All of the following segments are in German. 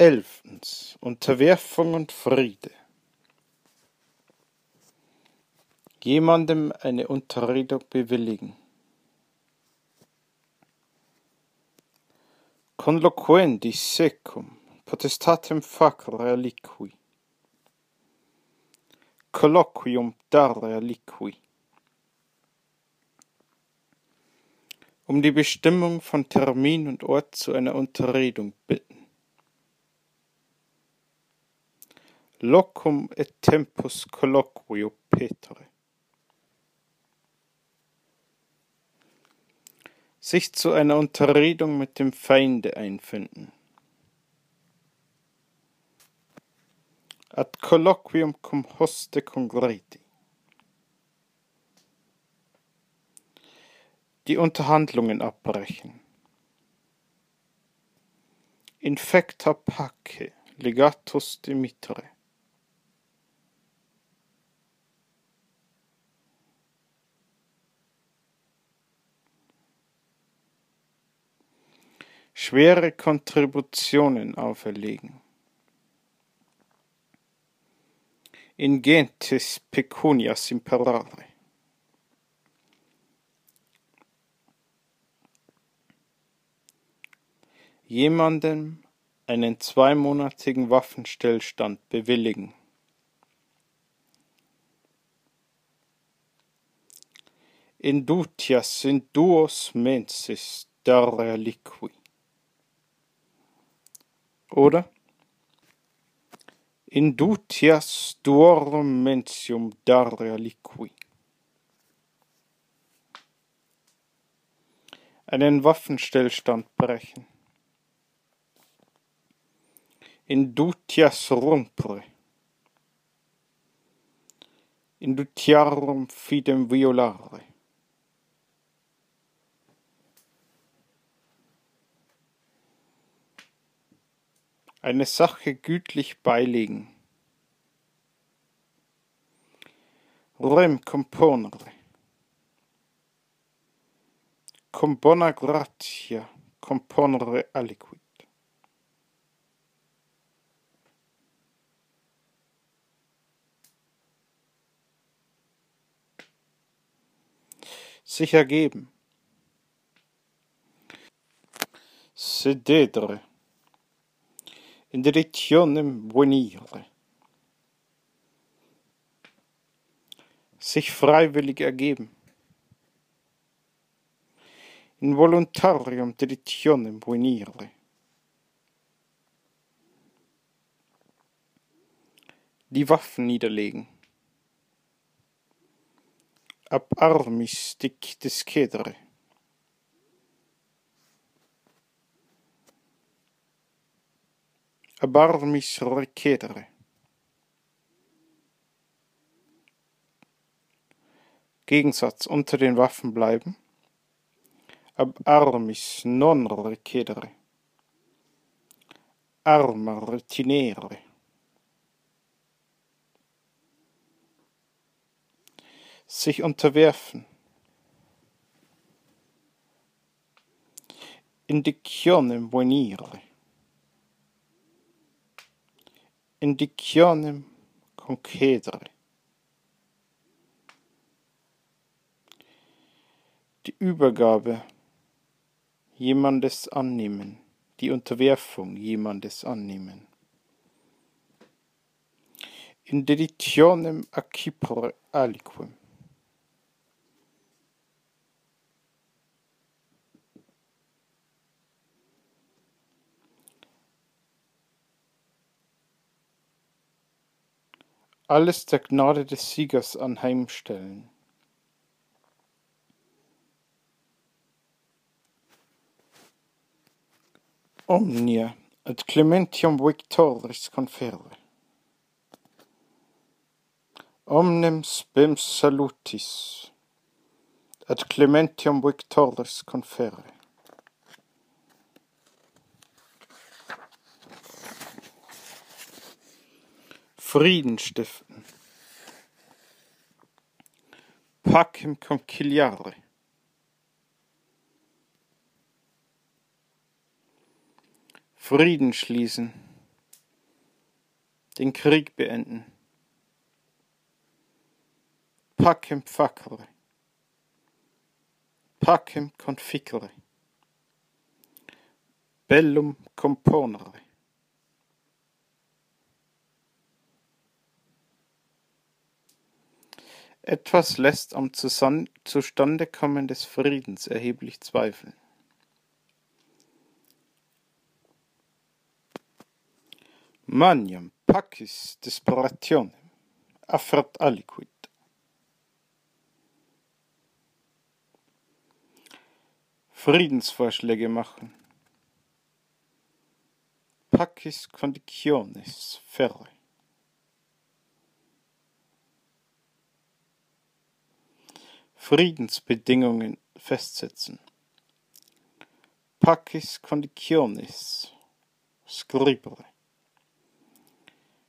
Elftens. Unterwerfung und Friede. Jemandem eine Unterredung bewilligen. Conloquendi secum potestatem facere aliqui. Colloquium dare aliqui. Um die Bestimmung von Termin und Ort zu einer Unterredung bitten. Locum et tempus colloquio petere. Sich zu einer Unterredung mit dem Feinde einfinden. Ad colloquium cum hoste congreti. Die Unterhandlungen abbrechen. Infecta pace legatus dimitere. Schwere Kontributionen auferlegen. In gentes pecunias imperare. Jemandem einen zweimonatigen Waffenstillstand bewilligen. Indutias in duos mensis dare liqui. Oder? Indutias duorum mentium dare liqui. Einen Waffenstillstand brechen. Indutias rompere. Indutiarum fidem violare. Eine Sache gütlich beilegen. Rem componere. Com bona gratia componere aliquid. Sich ergeben. Sededere directionem venire. Sich freiwillig ergeben. In voluntarium directionem venire. Die Waffen niederlegen. Ab armis dic discedere. Erbarmis recedere. Gegensatz unter den Waffen bleiben. Ab armis non recedere. Arma retinere. Sich unterwerfen. Indicionem venire. Indicionem concedere. Die Übergabe jemandes annehmen, die Unterwerfung jemandes annehmen. In deditionem accipere aliquem. Alles der Gnade des Siegers anheimstellen. Omnia et clementium victoris confere. Omnem spem salutis et clementium victoris confere. Frieden stiften. Pacem conciliare. Frieden schließen. den Krieg beenden. Pacem facere. Pacem conficere. Bellum componere. Etwas lässt am Zustandekommen des Friedens erheblich zweifeln. Maniam pacis desperationem affert aliquid. Friedensvorschläge machen. Pacis conditionis ferre. Friedensbedingungen festsetzen. Pacis conditionis scribere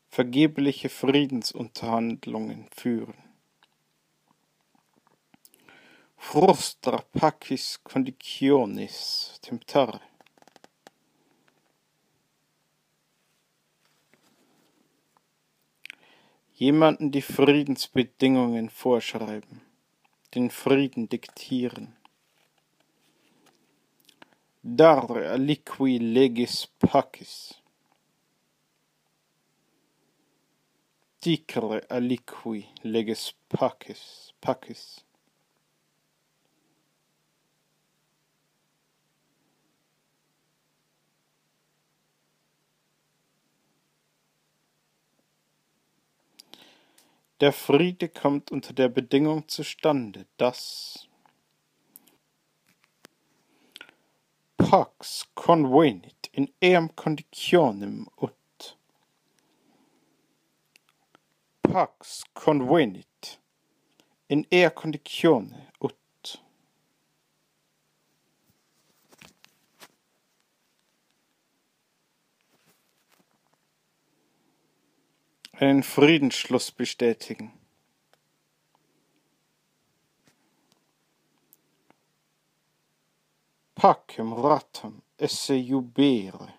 vergebliche Friedensunterhandlungen führen. Frustra pacis conditionis temptare. Jemanden die Friedensbedingungen vorschreiben, den Frieden diktieren. Dar aliqui legis pacis. Dicere aliqui legis pacis, pacis. Der Friede kommt unter der Bedingung zustande, dass Pax convenit in eam conditionem ut. Pax convenit in ea conditione ut einen Friedensschluss bestätigen. Pacem ratam esse jubere.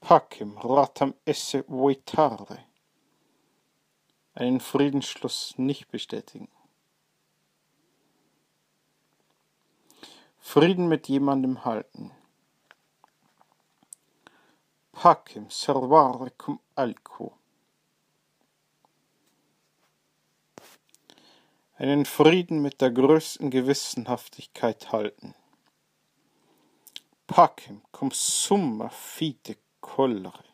pacem ratam esse voitare. Einen Friedensschluss nicht bestätigen. Frieden mit jemandem halten. Pacem servare cum alquo. Einen Frieden mit der größten Gewissenhaftigkeit halten. Pacem cum summa fide kollere.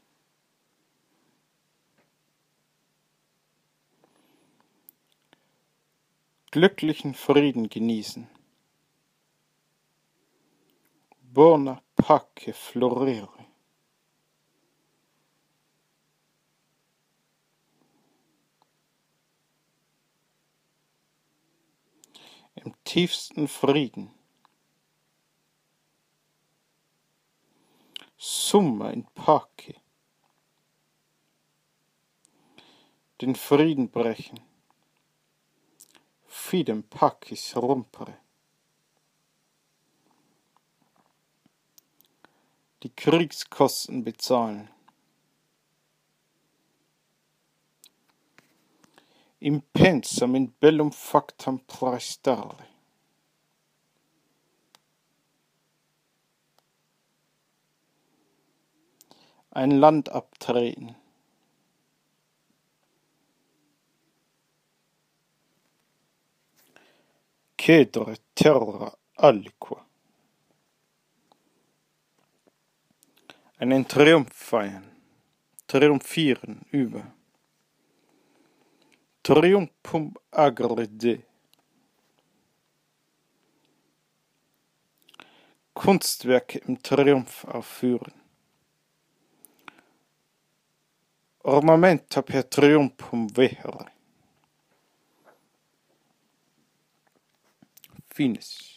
Glücklichen Frieden genießen. Bona pace florere. Im tiefsten Frieden. Summa in pace. Den Frieden brechen. Fidem pacis rompere. Die Kriegskosten bezahlen. Impensam in bellum factam praestare. ein Land abtreten. Cedere terra aliqua. Einen Triumph feiern, triumphieren über. Triumphum agrede. Kunstwerke im Triumph aufführen. Ornamenta per triumphum vehre. Finis.